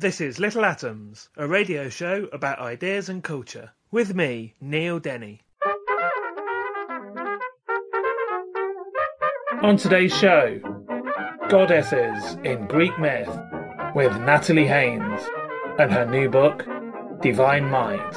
This is Little Atoms, a radio show about ideas and culture. With me, Neil Denny. On today's show, Goddesses in Greek Myth with Natalie Haynes and her new book, Divine Might.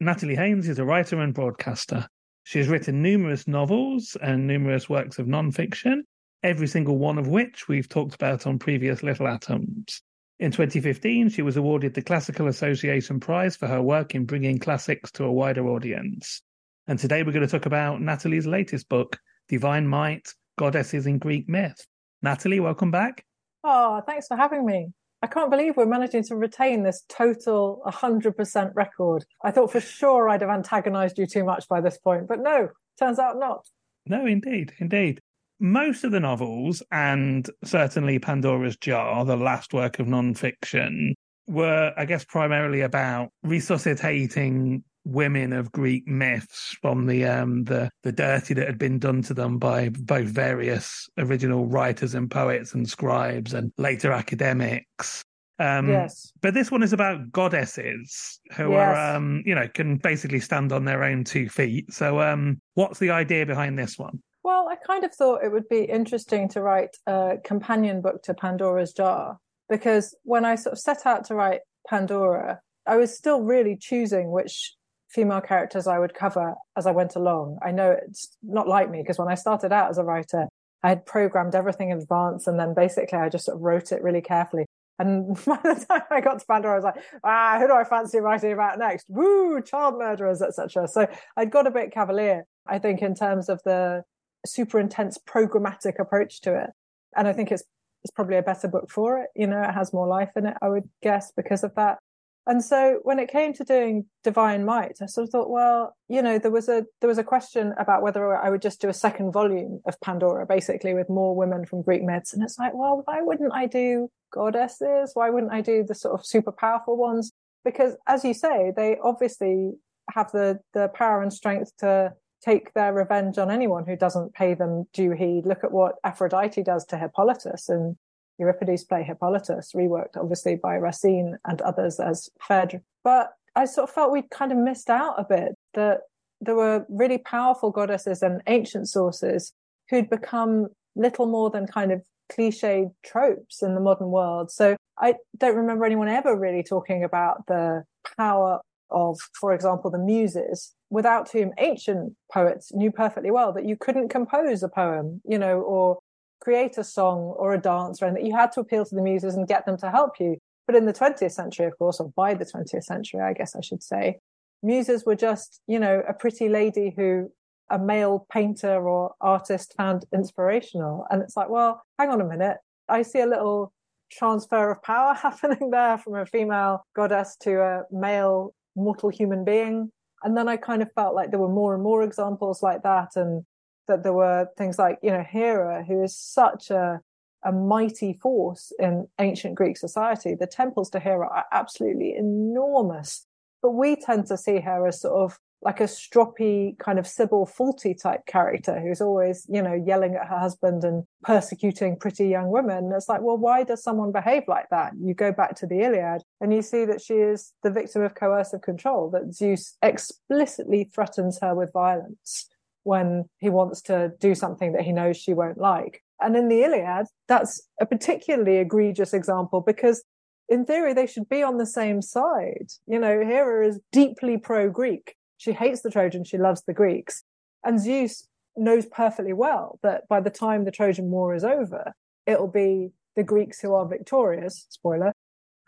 Natalie Haynes is a writer and broadcaster. She has written numerous novels and numerous works of non-fiction, every single one of which we've talked about on previous Little Atoms. In 2015, she was awarded the Classical Association Prize for her work in bringing classics to a wider audience. And today we're going to talk about Natalie's latest book, Divine Might Goddesses in Greek Myth. Natalie, welcome back. Oh, thanks for having me. I can't believe we're managing to retain this total 100% record. I thought for sure I'd have antagonized you too much by this point, but no, turns out not. No, indeed, indeed. Most of the novels, and certainly Pandora's Jar, the last work of non-fiction, were, I guess, primarily about resuscitating women of Greek myths from the um the the dirty that had been done to them by both various original writers and poets and scribes and later academics. Um, yes. But this one is about goddesses who Yes. are, um, you know, can basically stand on their own two feet. So, um, what's the idea behind this one? Well, I kind of thought it would be interesting to write a companion book to Pandora's Jar because when I sort of set out to write Pandora, I was still really choosing which female characters I would cover as I went along. I know it's not like me because when I started out as a writer, I had programmed everything in advance and then basically I just sort of wrote it really carefully. And by the time I got to Pandora, I was like, ah, who do I fancy writing about next? Woo, child murderers, etc. So I'd got a bit cavalier, I think, in terms of the super intense programmatic approach to it. And I think it's it's probably a better book for it. You know, it has more life in it, I would guess, because of that. And so when it came to doing Divine Might, I sort of thought, well, you know, there was a there was a question about whether I would just do a second volume of Pandora, basically with more women from Greek myths. And it's like, well, why wouldn't I do goddesses? Why wouldn't I do the sort of super powerful ones? Because as you say, they obviously have the the power and strength to take their revenge on anyone who doesn't pay them due heed. Look at what Aphrodite does to Hippolytus and Euripides play Hippolytus, reworked obviously by Racine and others as Phaedra. But I sort of felt we'd kind of missed out a bit that there were really powerful goddesses and ancient sources who'd become little more than kind of cliched tropes in the modern world. So I don't remember anyone ever really talking about the power of, for example, the muses, without whom ancient poets knew perfectly well that you couldn't compose a poem, you know, or create a song or a dance or anything. You had to appeal to the muses and get them to help you. But in the 20th century, of course, or by the 20th century, I guess I should say, muses were just, you know, a pretty lady who a male painter or artist found inspirational. And it's like, well, hang on a minute. I see a little transfer of power happening there from a female goddess to a male mortal human being. And then I kind of felt like there were more and more examples like that. And that there were things like, you know, Hera, who is such a, a mighty force in ancient Greek society. The temples to Hera are absolutely enormous. But we tend to see her as sort of like a stroppy kind of Sybil Fawlty type character who's always, you know, yelling at her husband and persecuting pretty young women. It's like, well, why does someone behave like that? You go back to the Iliad and you see that she is the victim of coercive control, that Zeus explicitly threatens her with violence when he wants to do something that he knows she won't like. And in the Iliad, that's a particularly egregious example because in theory, they should be on the same side. You know, Hera is deeply pro Greek. She hates the Trojans, she loves the Greeks. And Zeus knows perfectly well that by the time the Trojan War is over, it'll be the Greeks who are victorious, spoiler.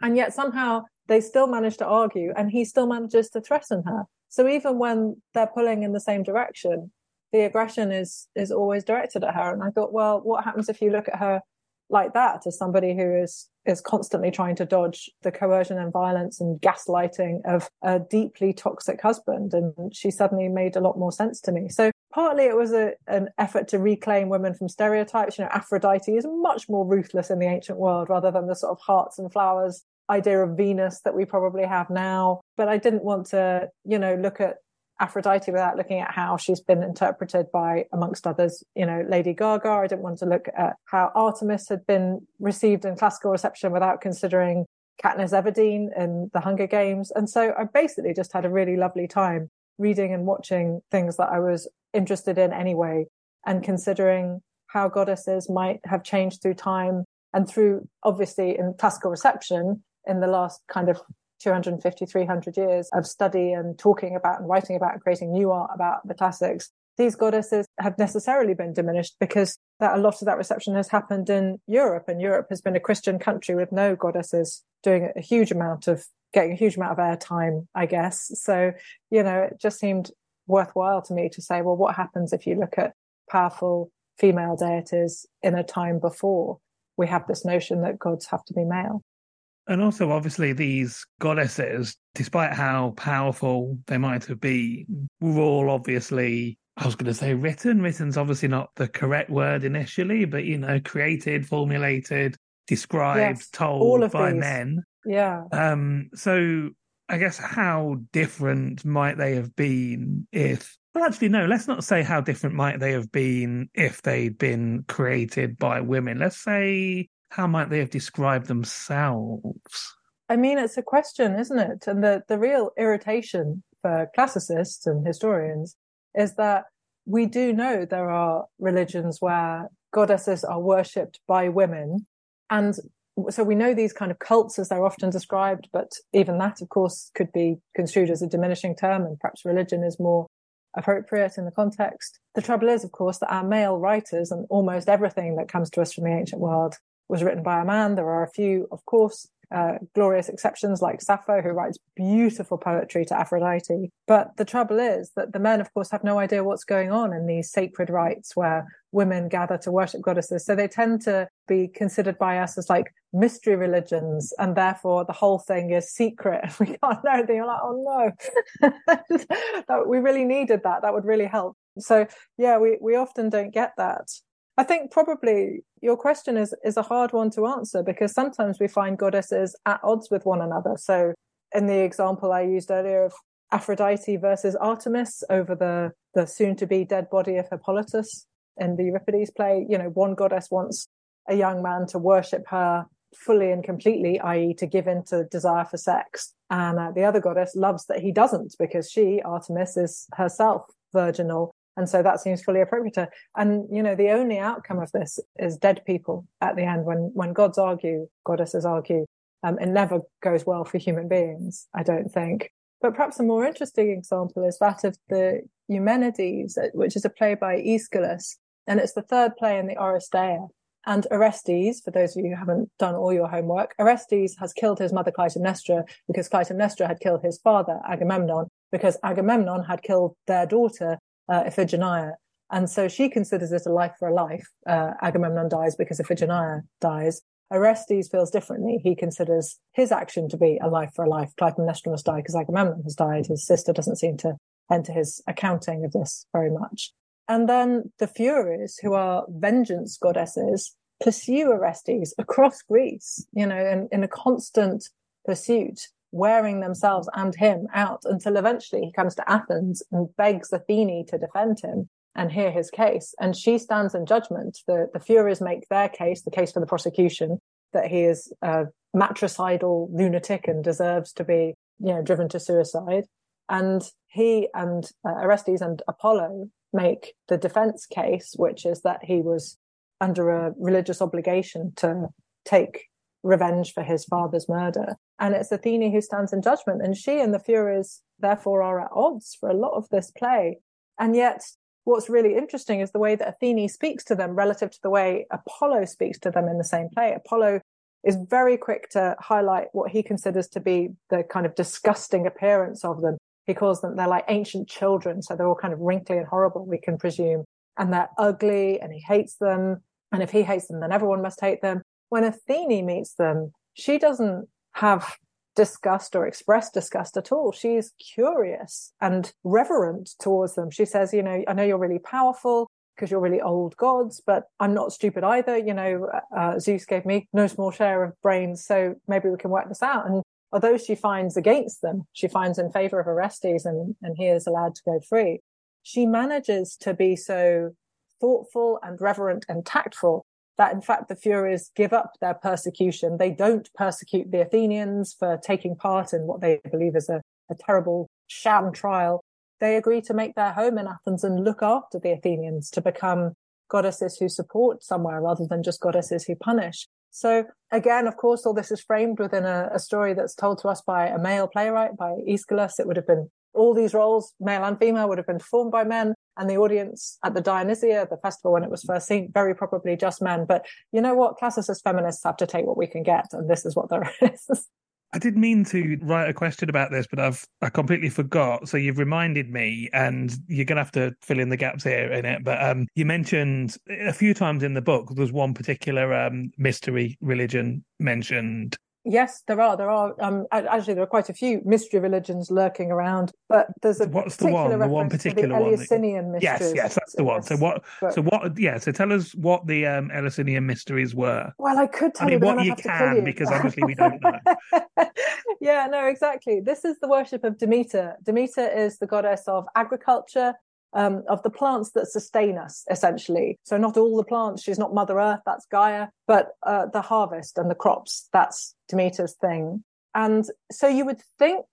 And yet somehow they still manage to argue and he still manages to threaten her. So even when they're pulling in the same direction, the aggression is is always directed at her. And I thought, well, what happens if you look at her like that as somebody who is is constantly trying to dodge the coercion and violence and gaslighting of a deeply toxic husband? And she suddenly made a lot more sense to me. So partly it was a, an effort to reclaim women from stereotypes. You know aphrodite is much more ruthless in the ancient world rather than the sort of hearts and flowers idea of venus that we probably have now. But i didn't want to you know look at Aphrodite without looking at how she's been interpreted by, amongst others, you know, Lady Gaga. I didn't want to look at how Artemis had been received in classical reception without considering Katniss Everdeen in the Hunger Games. And so I basically just had a really lovely time reading and watching things that I was interested in anyway, and considering how goddesses might have changed through time and through, obviously, in classical reception in the last kind of 250, 300 years of study and talking about and writing about and creating new art about the classics, these goddesses have necessarily been diminished because that a lot of that reception has happened in Europe, and Europe has been a Christian country with no goddesses doing a huge amount of getting a huge amount of airtime, I guess. So, you know, it just seemed worthwhile to me to say, well, what happens if you look at powerful female deities in a time before we have this notion that gods have to be male? And also, obviously, these goddesses, despite how powerful they might have been, were all obviously, I was going to say written. Written's obviously not the correct word initially, but, you know, created, formulated, described, yes, told by these. men. Yeah. Um, so I guess how different might they have been if well, actually, no, let's not say how different might they have been if they'd been created by women. Let's say how might they have described themselves? I mean, it's a question, isn't it? And the, the real irritation for classicists and historians is that we do know there are religions where goddesses are worshipped by women. And so we know these kind of cults as they're often described, but even that, of course, could be construed as a diminishing term, and perhaps religion is more appropriate in the context. The trouble is, of course, that our male writers and almost everything that comes to us from the ancient world was written by a man. There are a few, of course, uh, glorious exceptions like Sappho, who writes beautiful poetry to Aphrodite. But the trouble is that the men, of course, have no idea what's going on in these sacred rites where women gather to worship goddesses. So they tend to be considered by us as like mystery religions, and therefore the whole thing is secret. And we can't know anything. You're like, oh no, we really needed that. That would really help. So yeah, we we often don't get that. I think probably your question is is a hard one to answer because sometimes we find goddesses at odds with one another. So in the example I used earlier of Aphrodite versus Artemis over the the soon to be dead body of Hippolytus in the Euripides play, you know, one goddess wants a young man to worship her fully and completely, i.e., to give in to desire for sex. And uh, the other goddess loves that he doesn't because she, Artemis, is herself virginal and so that seems fully appropriate. To, And, you know, the only outcome of this is dead people at the end. When, when gods argue, goddesses argue, um, it never goes well for human beings, I don't think. But perhaps a more interesting example is that of the Eumenides, which is a play by Aeschylus. And it's the third play in the Oresteia. And Orestes, for those of you who haven't done all your homework, Orestes has killed his mother Clytemnestra because Clytemnestra had killed his father Agamemnon because Agamemnon had killed their daughter uh, Iphigenia. And so she considers it a life for a life. Uh, Agamemnon dies because Iphigenia dies. Orestes feels differently. He considers his action to be a life for a life. Clytemnestra must die because Agamemnon has died. His sister doesn't seem to enter his accounting of this very much. And then the Furies, who are vengeance goddesses, pursue Orestes across Greece, you know, in, in a constant pursuit wearing themselves and him out until eventually he comes to Athens and begs Athene to defend him and hear his case. And she stands in judgment. The, the Furies make their case, the case for the prosecution, that he is a matricidal lunatic and deserves to be, you know, driven to suicide. And he and uh, Orestes and Apollo make the defense case, which is that he was under a religious obligation to take revenge for his father's murder. And it's Athene who stands in judgment. And she and the Furies, therefore, are at odds for a lot of this play. And yet, what's really interesting is the way that Athene speaks to them relative to the way Apollo speaks to them in the same play. Apollo is very quick to highlight what he considers to be the kind of disgusting appearance of them. He calls them, they're like ancient children. So they're all kind of wrinkly and horrible, we can presume. And they're ugly and he hates them. And if he hates them, then everyone must hate them. When Athene meets them, she doesn't have disgust or express disgust at all. She's curious and reverent towards them. She says, you know, I know you're really powerful because you're really old gods, but I'm not stupid either. You know, uh, Zeus gave me no small share of brains, so maybe we can work this out. And although she finds against them, she finds in favor of Orestes and, and he is allowed to go free. She manages to be so thoughtful and reverent and tactful that in fact the Furies give up their persecution. They don't persecute the Athenians for taking part in what they believe is a, a terrible sham trial. They agree to make their home in Athens and look after the Athenians to become goddesses who support somewhere rather than just goddesses who punish. So again, of course, all this is framed within a, a story that's told to us by a male playwright, by Aeschylus. It would have been all these roles, male and female, would have been performed by men and the audience at the Dionysia, the festival when it was first seen, very probably just men. But you know what? Classicist feminists have to take what we can get, and this is what there is. I did mean to write a question about this, but I've I completely forgot. So you've reminded me, and you're gonna have to fill in the gaps here in it. But um, you mentioned a few times in the book there's one particular um, mystery religion mentioned Yes, there are. There are. Um, actually, there are quite a few mystery religions lurking around, but there's a what's the one? The one particular the Eleusinian one. Yes, yes, that's the one. So what? So what? Yeah. So tell us what the um, Eleusinian mysteries were. Well, I could tell I mean, you, what you can, you. because obviously we don't know. yeah, no, exactly. This is the worship of Demeter. Demeter is the goddess of agriculture, um, of the plants that sustain us, essentially. So not all the plants. She's not Mother Earth. That's Gaia, but uh, the harvest and the crops. That's Demeter's thing. And so you would think,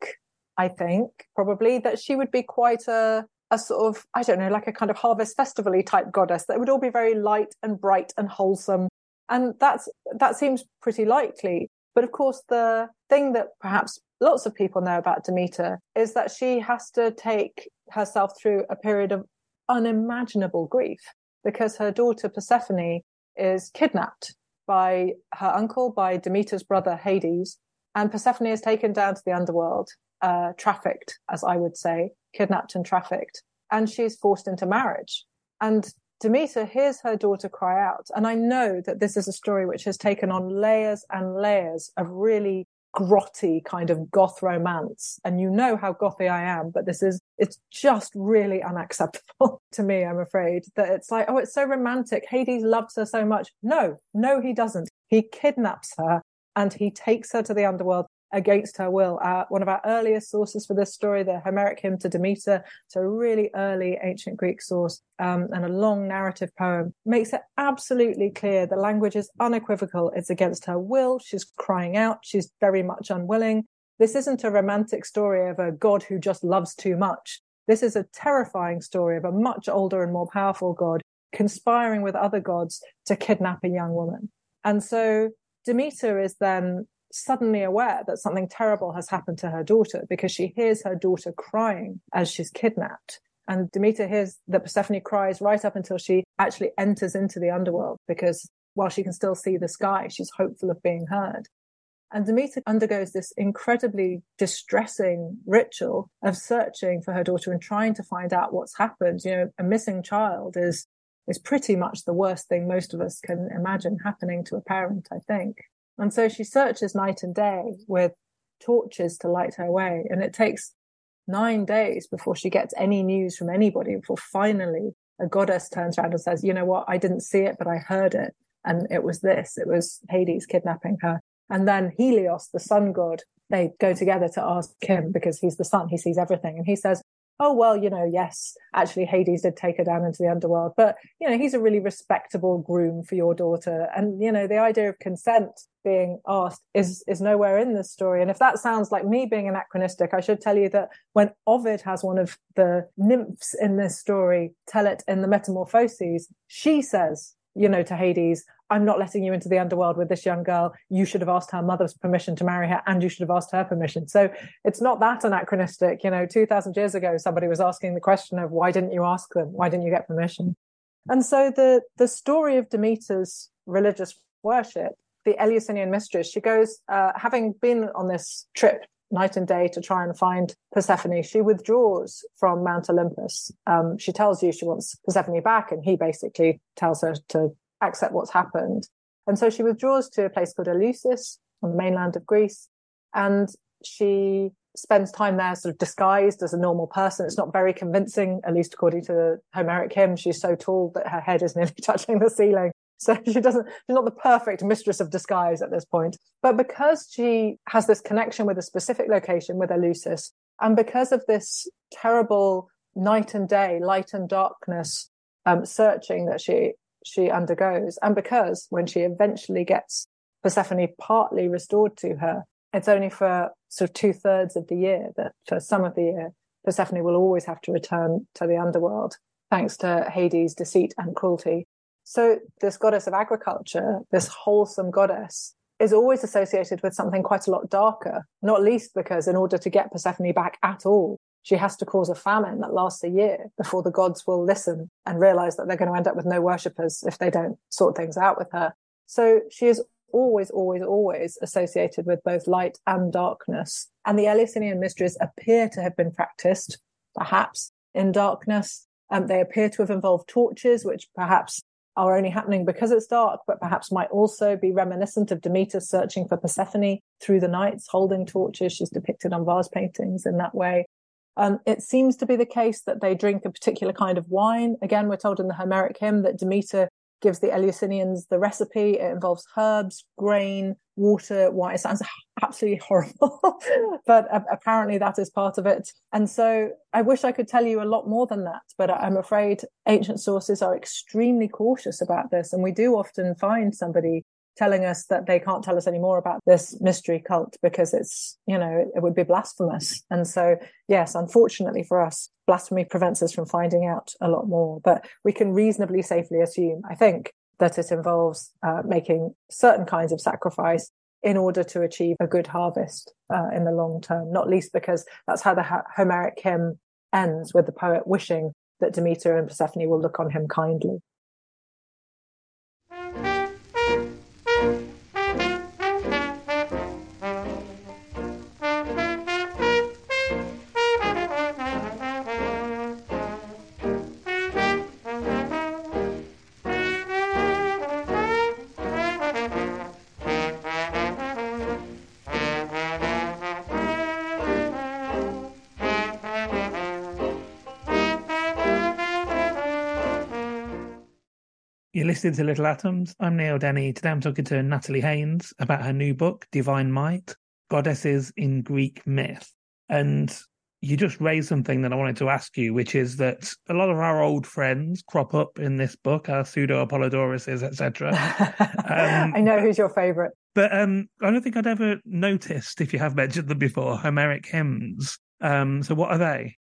I think, probably that she would be quite a a sort of I don't know, like a kind of harvest festivally type goddess that would all be very light and bright and wholesome. And that's that seems pretty likely. But of course, the thing that perhaps lots of people know about Demeter is that she has to take herself through a period of unimaginable grief because her daughter Persephone is kidnapped by her uncle, by Demeter's brother Hades, and Persephone is taken down to the underworld, uh, trafficked, as I would say, kidnapped and trafficked, and she's forced into marriage. And Demeter hears her daughter cry out. And I know that this is a story which has taken on layers and layers of really grotty kind of goth romance. And you know how gothy I am, but this is, it's just really unacceptable to me, I'm afraid, that it's like, oh, it's so romantic. Hades loves her so much. No, no, he doesn't. He kidnaps her and he takes her to the underworld against her will. Uh, one of our earliest sources for this story, the Homeric hymn to Demeter, so a really early ancient Greek source um, and a long narrative poem, makes it absolutely clear the language is unequivocal. It's against her will. She's crying out. She's very much unwilling. This isn't a romantic story of a god who just loves too much. This is a terrifying story of a much older and more powerful god conspiring with other gods to kidnap a young woman. And so Demeter is then suddenly aware that something terrible has happened to her daughter because she hears her daughter crying as she's kidnapped. And Demeter hears that Persephone cries right up until she actually enters into the underworld because while she can still see the sky, she's hopeful of being heard. And Demeter undergoes this incredibly distressing ritual of searching for her daughter and trying to find out what's happened. You know, a missing child is is pretty much the worst thing most of us can imagine happening to a parent, I think. And so she searches night and day with torches to light her way. And it takes nine days before she gets any news from anybody, before finally a goddess turns around and says, you know what, I didn't see it, but I heard it. And it was this, it was Hades kidnapping her. And then Helios, the sun god, they go together to ask him because he's the sun, he sees everything. And he says, oh, well, you know, yes, actually Hades did take her down into the underworld, but, you know, he's a really respectable groom for your daughter. And, you know, the idea of consent being asked is, is nowhere in this story. And if that sounds like me being anachronistic, I should tell you that when Ovid has one of the nymphs in this story tell it in the Metamorphoses, she says, you know, to Hades, I'm not letting you into the underworld with this young girl. You should have asked her mother's permission to marry her, and you should have asked her permission. So it's not that anachronistic. You know, 2000 years ago, somebody was asking the question of why didn't you ask them? Why didn't you get permission? And so the, the story of Demeter's religious worship, the Eleusinian mysteries, she goes, uh, having been on this trip night and day to try and find Persephone. She withdraws from Mount Olympus. Um, she tells you she wants Persephone back, and he basically tells her to accept what's happened. And so she withdraws to a place called Eleusis on the mainland of Greece. And she spends time there sort of disguised as a normal person. It's not very convincing, at least according to the Homeric hymn. She's so tall that her head is nearly touching the ceiling. So she doesn't, she's not the perfect mistress of disguise at this point. But because she has this connection with a specific location with Eleusis, and because of this terrible night and day, light and darkness um, searching that she she undergoes, and because when she eventually gets Persephone partly restored to her, it's only for sort of two thirds of the year that for some of the year, Persephone will always have to return to the underworld, thanks to Hades' deceit and cruelty. So, this goddess of agriculture, this wholesome goddess, is always associated with something quite a lot darker, not least because in order to get Persephone back at all, she has to cause a famine that lasts a year before the gods will listen and realize that they're going to end up with no worshippers if they don't sort things out with her. So she is always, always, always associated with both light and darkness. And the Eleusinian mysteries appear to have been practiced, perhaps, in darkness. Um, they appear to have involved torches, which perhaps are only happening because it's dark, but perhaps might also be reminiscent of Demeter searching for Persephone through the nights, holding torches. She's depicted on vase paintings in that way. Um, it seems to be the case that they drink a particular kind of wine. Again, we're told in the Homeric hymn that Demeter gives the Eleusinians the recipe. It involves herbs, grain, water, wine. It sounds absolutely horrible, but apparently that is part of it. And so I wish I could tell you a lot more than that, but I'm afraid ancient sources are extremely cautious about this. And we do often find somebody telling us that they can't tell us any more about this mystery cult because it's, you know, it, it, would be blasphemous. And so, yes, unfortunately for us, blasphemy prevents us from finding out a lot more. But we can reasonably safely assume, I think, that it involves uh, making certain kinds of sacrifice in order to achieve a good harvest uh, in the long term, not least because that's how the Homeric hymn ends with the poet wishing that Demeter and Persephone will look on him kindly. You're listening to Little Atoms. I'm Neil Denny. Today I'm talking to Natalie Haynes about her new book, Divine Might Goddesses in Greek Myth. And you just raised something that I wanted to ask you, which is that a lot of our old friends crop up in this book, our pseudo Apollodoruses, etc. Um, I know who's your favorite. But um, I don't think I'd ever noticed, if you have mentioned them before, Homeric hymns. Um, so what are they?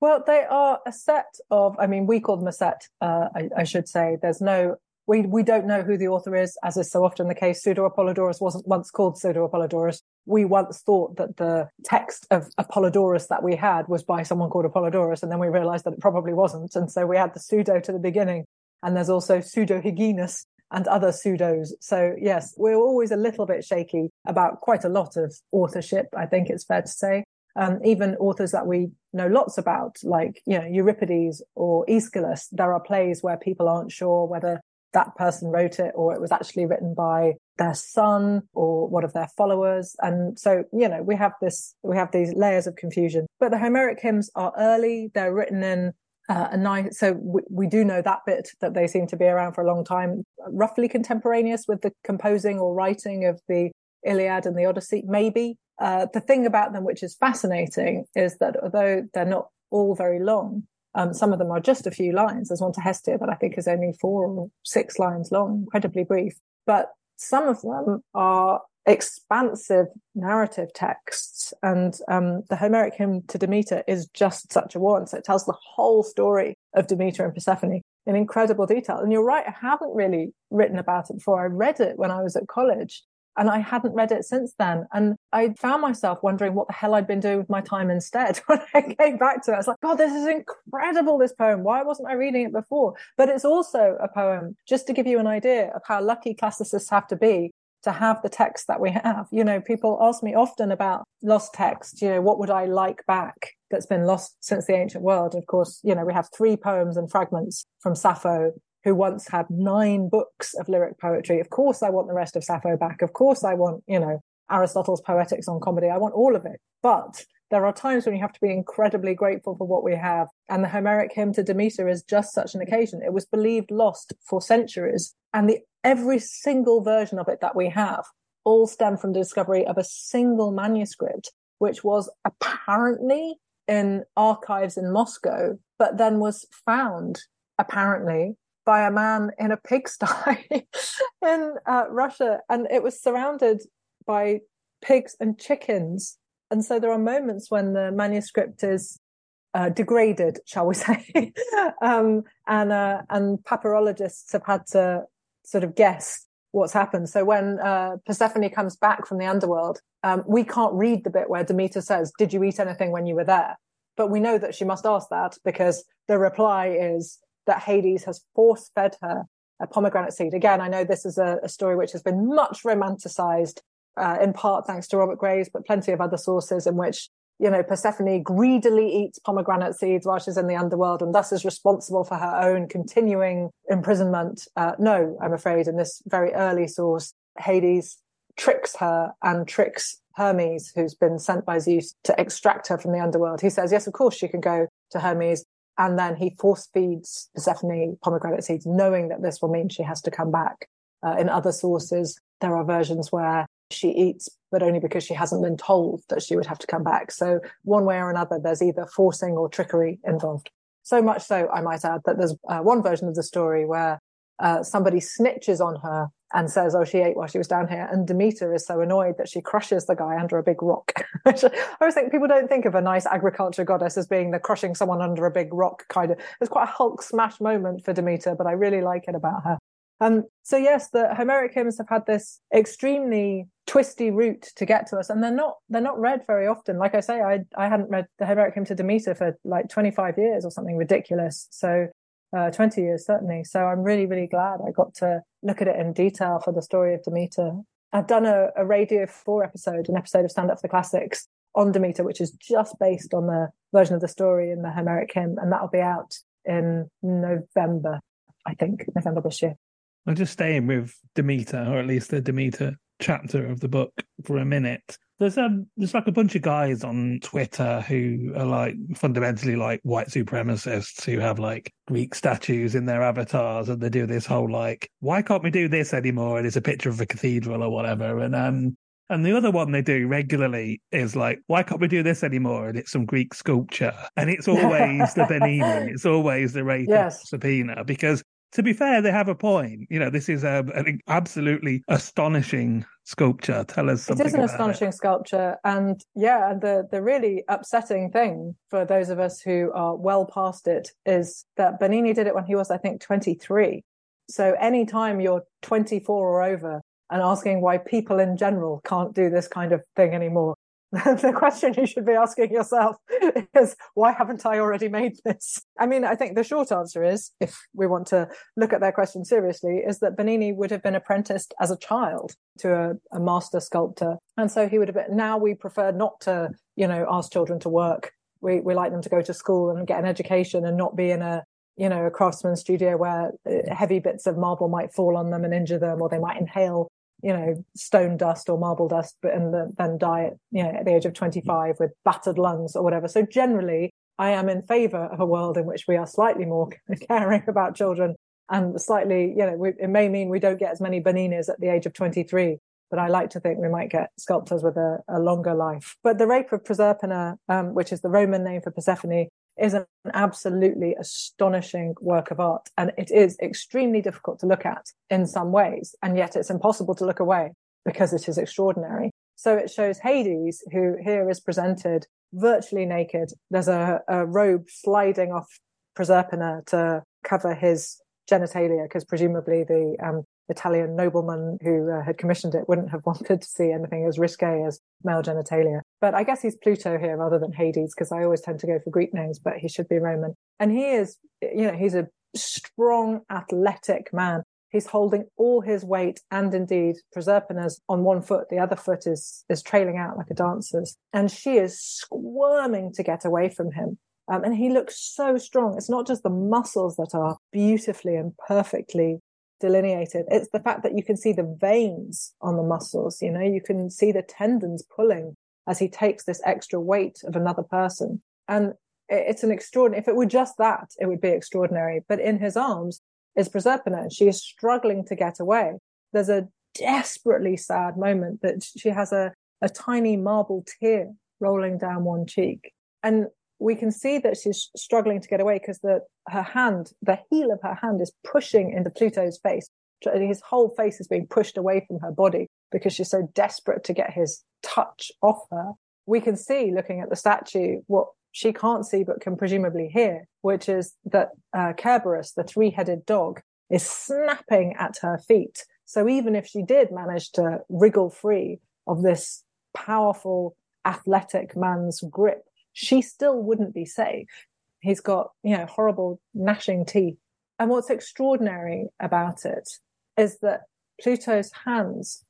Well, they are a set of, I mean, we call them a set, uh, I, I, should say. There's no, we, we don't know who the author is, as is so often the case. Pseudo Apollodorus wasn't once called Pseudo Apollodorus. We once thought that the text of Apollodorus that we had was by someone called Apollodorus, and then we realized that it probably wasn't. And so we had the pseudo to the beginning. And there's also Pseudo Hyginus and other pseudos. So yes, we're always a little bit shaky about quite a lot of authorship. I think it's fair to say um, even authors that we know lots about, like you know Euripides or Aeschylus. There are plays where people aren't sure whether that person wrote it or it was actually written by their son or one of their followers. And so you know we have this we have these layers of confusion. But the homeric hymns are early. They're written in uh, a nice so we, we do know that bit that they seem to be around for a long time. Roughly contemporaneous with the composing or writing of the iliad and the odyssey maybe uh, the thing about them, which is fascinating, is that although they're not all very long, um, some of them are just a few lines. There's one to Hestia that I think is only four or six lines long, incredibly brief. But some of them are expansive narrative texts. And um, the Homeric hymn to Demeter is just such a one. So it tells the whole story of Demeter and Persephone in incredible detail. And you're right, I haven't really written about it before. I read it when I was at college and I hadn't read it since then. And I found myself wondering what the hell I'd been doing with my time instead. when I came back to it, I was like, God, this is incredible, this poem. Why wasn't I reading it before? But it's also a poem, just to give you an idea of how lucky classicists have to be. to have the text that we have. You know, people ask me often about lost text, you know, what would I like back that's been lost since the ancient world? Of course, you know, we have three poems and fragments from Sappho, who once had nine books of lyric poetry. Of course, I want the rest of Sappho back. Of course, I want, you know, Aristotle's Poetics on comedy. I want all of it. But there are times when you have to be incredibly grateful for what we have. And the Homeric hymn to Demeter is just such an occasion. It was believed lost for centuries. And the, every single version of it that we have all stem from the discovery of a single manuscript, which was apparently in archives in Moscow, but then was found apparently by a man in a pigsty in uh, Russia. And it was surrounded by pigs and chickens and so there are moments when the manuscript is uh, degraded, shall we say, um, and uh, and papyrologists have had to sort of guess what's happened. So when uh, Persephone comes back from the underworld, um, we can't read the bit where Demeter says, "Did you eat anything when you were there?" But we know that she must ask that because the reply is that Hades has force fed her a pomegranate seed. Again, I know this is a, a story which has been much romanticized uh, in part thanks to Robert Graves, but plenty of other sources in which you know Persephone greedily eats pomegranate seeds while she's in the underworld, and thus is responsible for her own continuing imprisonment. Uh, no, I'm afraid, in this very early source, Hades tricks her and tricks Hermes, who's been sent by Zeus to extract her from the underworld. He says, yes, of course she can go to Hermes. And then he force feeds Persephone pomegranate seeds, knowing that this will mean she has to come back. Uh, in other sources, there are versions where she eats, but only because she hasn't been told that she would have to come back. So one way or another, there's either forcing or trickery involved. So much so, I might add, that there's uh, one version of the story where uh, somebody snitches on her and says, "Oh, she ate while she was down here." And Demeter is so annoyed that she crushes the guy under a big rock. I always think people don't think of a nice agriculture goddess as being the crushing someone under a big rock kind of. It's quite a Hulk smash moment for Demeter, but I really like it about her. Um, so yes, the Homeric hymns have had this extremely twisty route to get to us, and they're not they're not read very often. Like I say, I I hadn't read the Homeric hymn to Demeter for like 25 years or something ridiculous. So uh, 20 years certainly. So I'm really really glad I got to look at it in detail for the story of Demeter. I've done a, a Radio 4 episode, an episode of Stand Up for the Classics on Demeter, which is just based on the version of the story in the Homeric hymn, and that'll be out in November, I think, November this year. I'm just staying with Demeter, or at least the Demeter chapter of the book for a minute. There's um there's like a bunch of guys on Twitter who are like fundamentally like white supremacists who have like Greek statues in their avatars and they do this whole like, why can't we do this anymore? And it's a picture of a cathedral or whatever. And um and the other one they do regularly is like, why can't we do this anymore? And it's some Greek sculpture. And it's always the Bernini. It's always the Wraith yes. Because to be fair, they have a point. You know, this is a, an absolutely astonishing sculpture. Tell us something. It is an astonishing it. sculpture, and yeah, and the the really upsetting thing for those of us who are well past it is that Bernini did it when he was, I think, twenty three. So anytime you're twenty four or over and asking why people in general can't do this kind of thing anymore, the question you should be asking yourself is why haven't I already made this? I mean, I think the short answer is, if we want to look at that question seriously, is that Bernini would have been apprenticed as a child to a, a master sculptor. And so he would have been, now we prefer not to, you know, ask children to work. We, we like them to go to school and get an education and not be in a, you know, a craftsman studio where uh, heavy bits of marble might fall on them and injure them, or they might inhale you know, stone dust or marble dust, but and the, then die at, you know, at the age of 25 with battered lungs or whatever. So generally, I am in favor of a world in which we are slightly more caring about children and slightly, you know, we, it may mean we don't get as many Berninis at the age of 23, but I like to think we might get sculptors with a, a longer life. But the rape of Proserpina, um, which is the Roman name for Persephone, is an absolutely astonishing work of art. And it is extremely difficult to look at in some ways. And yet it's impossible to look away because it is extraordinary. So it shows Hades, who here is presented virtually naked. There's a, a robe sliding off Proserpina to cover his genitalia, because presumably the um, Italian nobleman who uh, had commissioned it wouldn't have wanted to see anything as risque as male genitalia. But I guess he's Pluto here rather than Hades because I always tend to go for Greek names, but he should be Roman. And he is, you know, he's a strong, athletic man. He's holding all his weight and indeed Proserpina's on one foot. The other foot is, is trailing out like a dancer's. And she is squirming to get away from him. Um, and he looks so strong. It's not just the muscles that are beautifully and perfectly delineated. It's the fact that you can see the veins on the muscles. You know, you can see the tendons pulling as he takes this extra weight of another person. And it's an extraordinary, if it were just that, it would be extraordinary. But in his arms, is Proserpina. And she is struggling to get away. There's a desperately sad moment that she has a, a tiny marble tear rolling down one cheek. And we can see that she's struggling to get away because the her hand, the heel of her hand is pushing into Pluto's face. His whole face is being pushed away from her body because she's so desperate to get his touch off her. We can see, looking at the statue, what she can't see but can presumably hear, which is that uh, the three headed dog, is snapping at her feet. So even if she did manage to wriggle free of this powerful, athletic man's grip, she still wouldn't be safe. He's got, you know, horrible gnashing teeth. And what's extraordinary about it is that Pluto's hands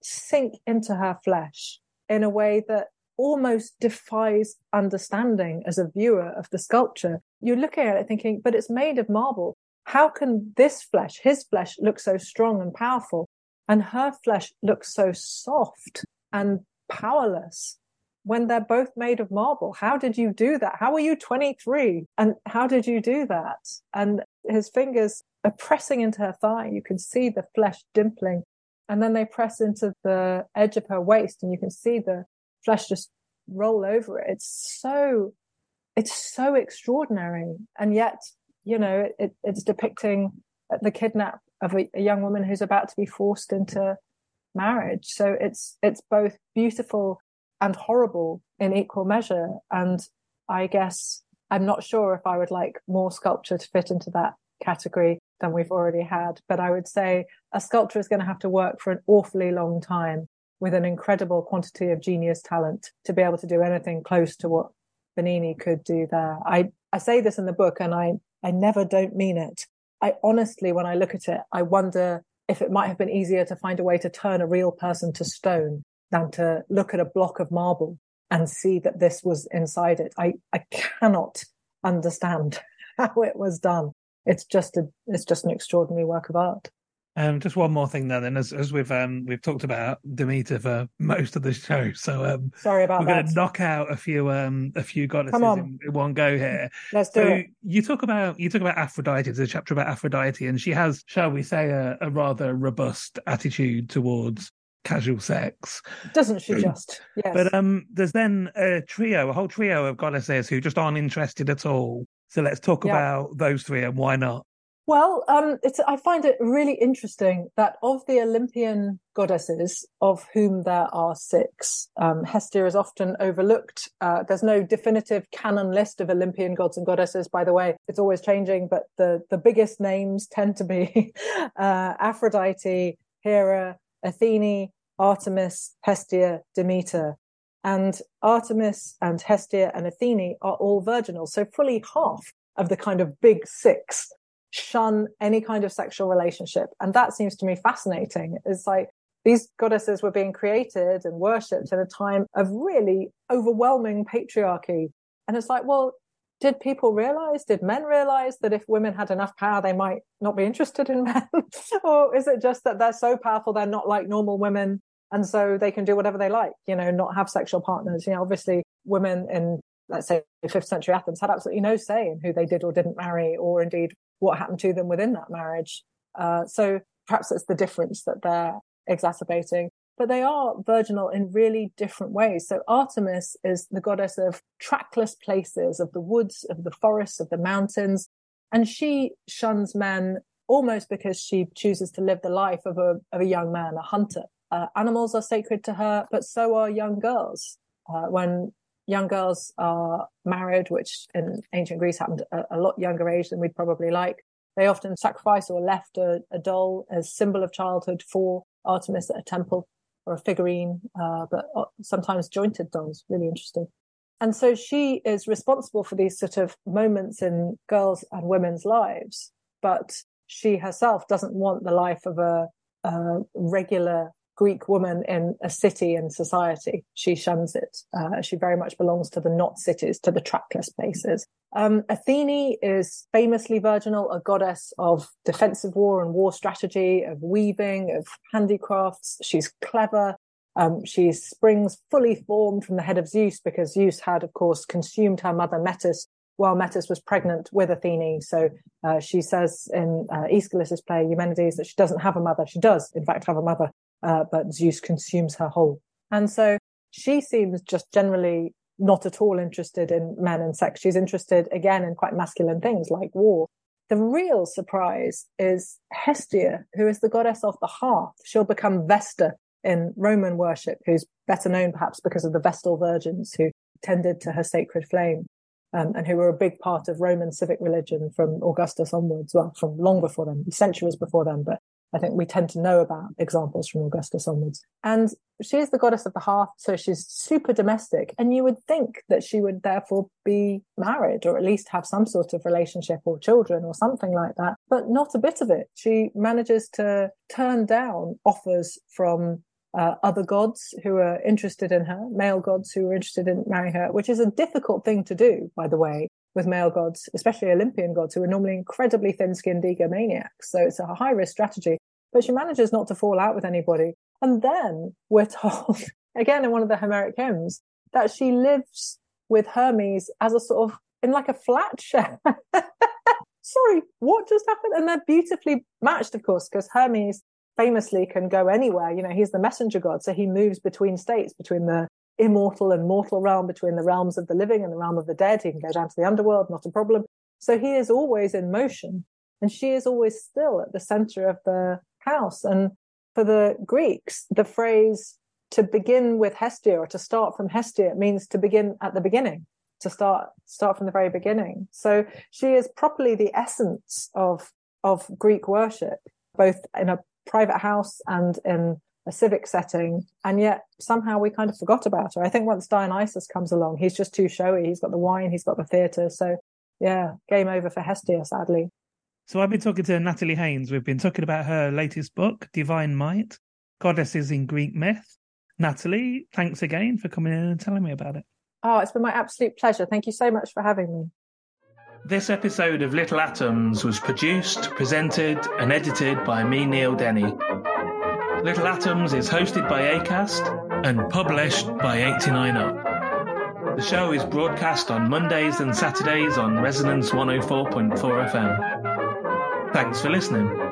sink into her flesh in a way that almost defies understanding as a viewer of the sculpture. You're looking at it thinking, but it's made of marble. How can this flesh, his flesh, look so strong and powerful? And her flesh looks so soft and powerless when they're both made of marble. How did you do that? How were you 23? And how did you do that? And his fingers are pressing into her thigh. You can see the flesh dimpling. And then they press into the edge of her waist and you can see the flesh just roll over it. It's so, it's so extraordinary. And yet, you know, it, it's depicting the kidnap of a, a young woman who's about to be forced into marriage. So it's, it's both beautiful and horrible in equal measure. And I guess I'm not sure if I would like more sculpture to fit into that category than we've already had. But I would say a sculptor is going to have to work for an awfully long time with an incredible quantity of genius talent to be able to do anything close to what Bernini could do there. I, I say this in the book and I, I never don't mean it. I honestly, when I look at it, I wonder if it might have been easier to find a way to turn a real person to stone than to look at a block of marble and see that this was inside it. I, I cannot understand how it was done. It's just a, it's just an extraordinary work of art. Um, just one more thing though, then, as as we've um we've talked about Demeter for most of the show, so um sorry about we're that. going to knock out a few um a few goddesses on. In, in, one go here. Let's do so it. You talk about you talk about Aphrodite. There's a chapter about Aphrodite, and she has, shall we say, a, a rather robust attitude towards casual sex. Doesn't she just? Yes. But um, there's then a trio, a whole trio of goddesses who just aren't interested at all. So let's talk yeah. about those three and why not. Well, um, it's, I find it really interesting that of the Olympian goddesses, of whom there are six, um, Hestia is often overlooked. Uh, there's no definitive canon list of Olympian gods and goddesses, by the way. It's always changing, but the, the biggest names tend to be uh, Aphrodite, Hera, Athene, Artemis, Hestia, Demeter. And Artemis and Hestia and Athene are all virginal. So fully half of the kind of big six shun any kind of sexual relationship. And that seems to me fascinating. It's like these goddesses were being created and worshipped in a time of really overwhelming patriarchy. And it's like, well, did people realize, did men realize that if women had enough power, they might not be interested in men? or is it just that they're so powerful, they're not like normal women? And so they can do whatever they like, you know, not have sexual partners. You know, obviously women in, let's say, fifth century Athens had absolutely no say in who they did or didn't marry, or indeed what happened to them within that marriage. Uh, so perhaps it's the difference that they're exacerbating. But they are virginal in really different ways. So Artemis is the goddess of trackless places, of the woods, of the forests, of the mountains. And she shuns men almost because she chooses to live the life of a, of a young man, a hunter. Uh, animals are sacred to her, but so are young girls. Uh, when young girls are married, which in ancient Greece happened a, a, lot younger age than we'd probably like, they often sacrifice or left a, a, doll as symbol of childhood for Artemis at a temple or a figurine, uh, but uh, sometimes jointed dolls. Really interesting. And so she is responsible for these sort of moments in girls and women's lives, but she herself doesn't want the life of a, a regular Greek woman in a city and society. She shuns it. Uh, she very much belongs to the not cities, to the trackless places. Um, Athene is famously virginal, a goddess of defensive war and war strategy, of weaving, of handicrafts. She's clever. Um, she springs fully formed from the head of Zeus because Zeus had, of course, consumed her mother Metis while Metis was pregnant with Athene. So uh, she says in uh, Aeschylus's play Eumenides that she doesn't have a mother. She does, in fact, have a mother, uh, but Zeus consumes her whole. And so she seems just generally not at all interested in men and sex. She's interested again in quite masculine things like war. The real surprise is Hestia, who is the goddess of the hearth. She'll become Vesta in Roman worship, who's better known perhaps because of the Vestal virgins who tended to her sacred flame. Um, and who were a big part of Roman civic religion from Augustus onwards, well, from long before them, centuries before them, but I think we tend to know about examples from Augustus onwards. And she is the goddess of the hearth, so she's super domestic. And you would think that she would therefore be married or at least have some sort of relationship or children or something like that, but not a bit of it. She manages to turn down offers from uh, other gods who are interested in her, male gods who are interested in marrying her, which is a difficult thing to do, by the way, with male gods, especially Olympian gods who are normally incredibly thin skinned egomaniacs. So it's a high risk strategy. But she manages not to fall out with anybody. And then we're told, again in one of the Homeric hymns, that she lives with Hermes as a sort of in like a flat share. Sorry, what just happened? And they're beautifully matched, of course, because Hermes famously can go anywhere. You know, he's the messenger god. So he moves between states, between the immortal and mortal realm, between the realms of the living and the realm of the dead. He can go down to the underworld, not a problem. So he is always in motion. And she is always still at the center of the house. And for the Greeks, the phrase to begin with Hestia or to start from Hestia means to begin at the beginning, to start start from the very beginning. So she is properly the essence of of Greek worship, both in a private house and in a civic setting. And yet somehow we kind of forgot about her. I think once Dionysus comes along, he's just too showy. He's got the wine, he's got the theatre. So yeah, game over for Hestia, sadly. So I've been talking to Natalie Haynes. We've been talking about her latest book, Divine Might, Goddesses in Greek Myth. Natalie, thanks again for coming in and telling me about it. Oh, it's been my absolute pleasure. Thank you so much for having me. This episode of Little Atoms was produced, presented, and edited by me, Neil Denny. Little Atoms is hosted by ACAST and published by 89UP. The show is broadcast on Mondays and Saturdays on Resonance 104.4 FM. Thanks for listening.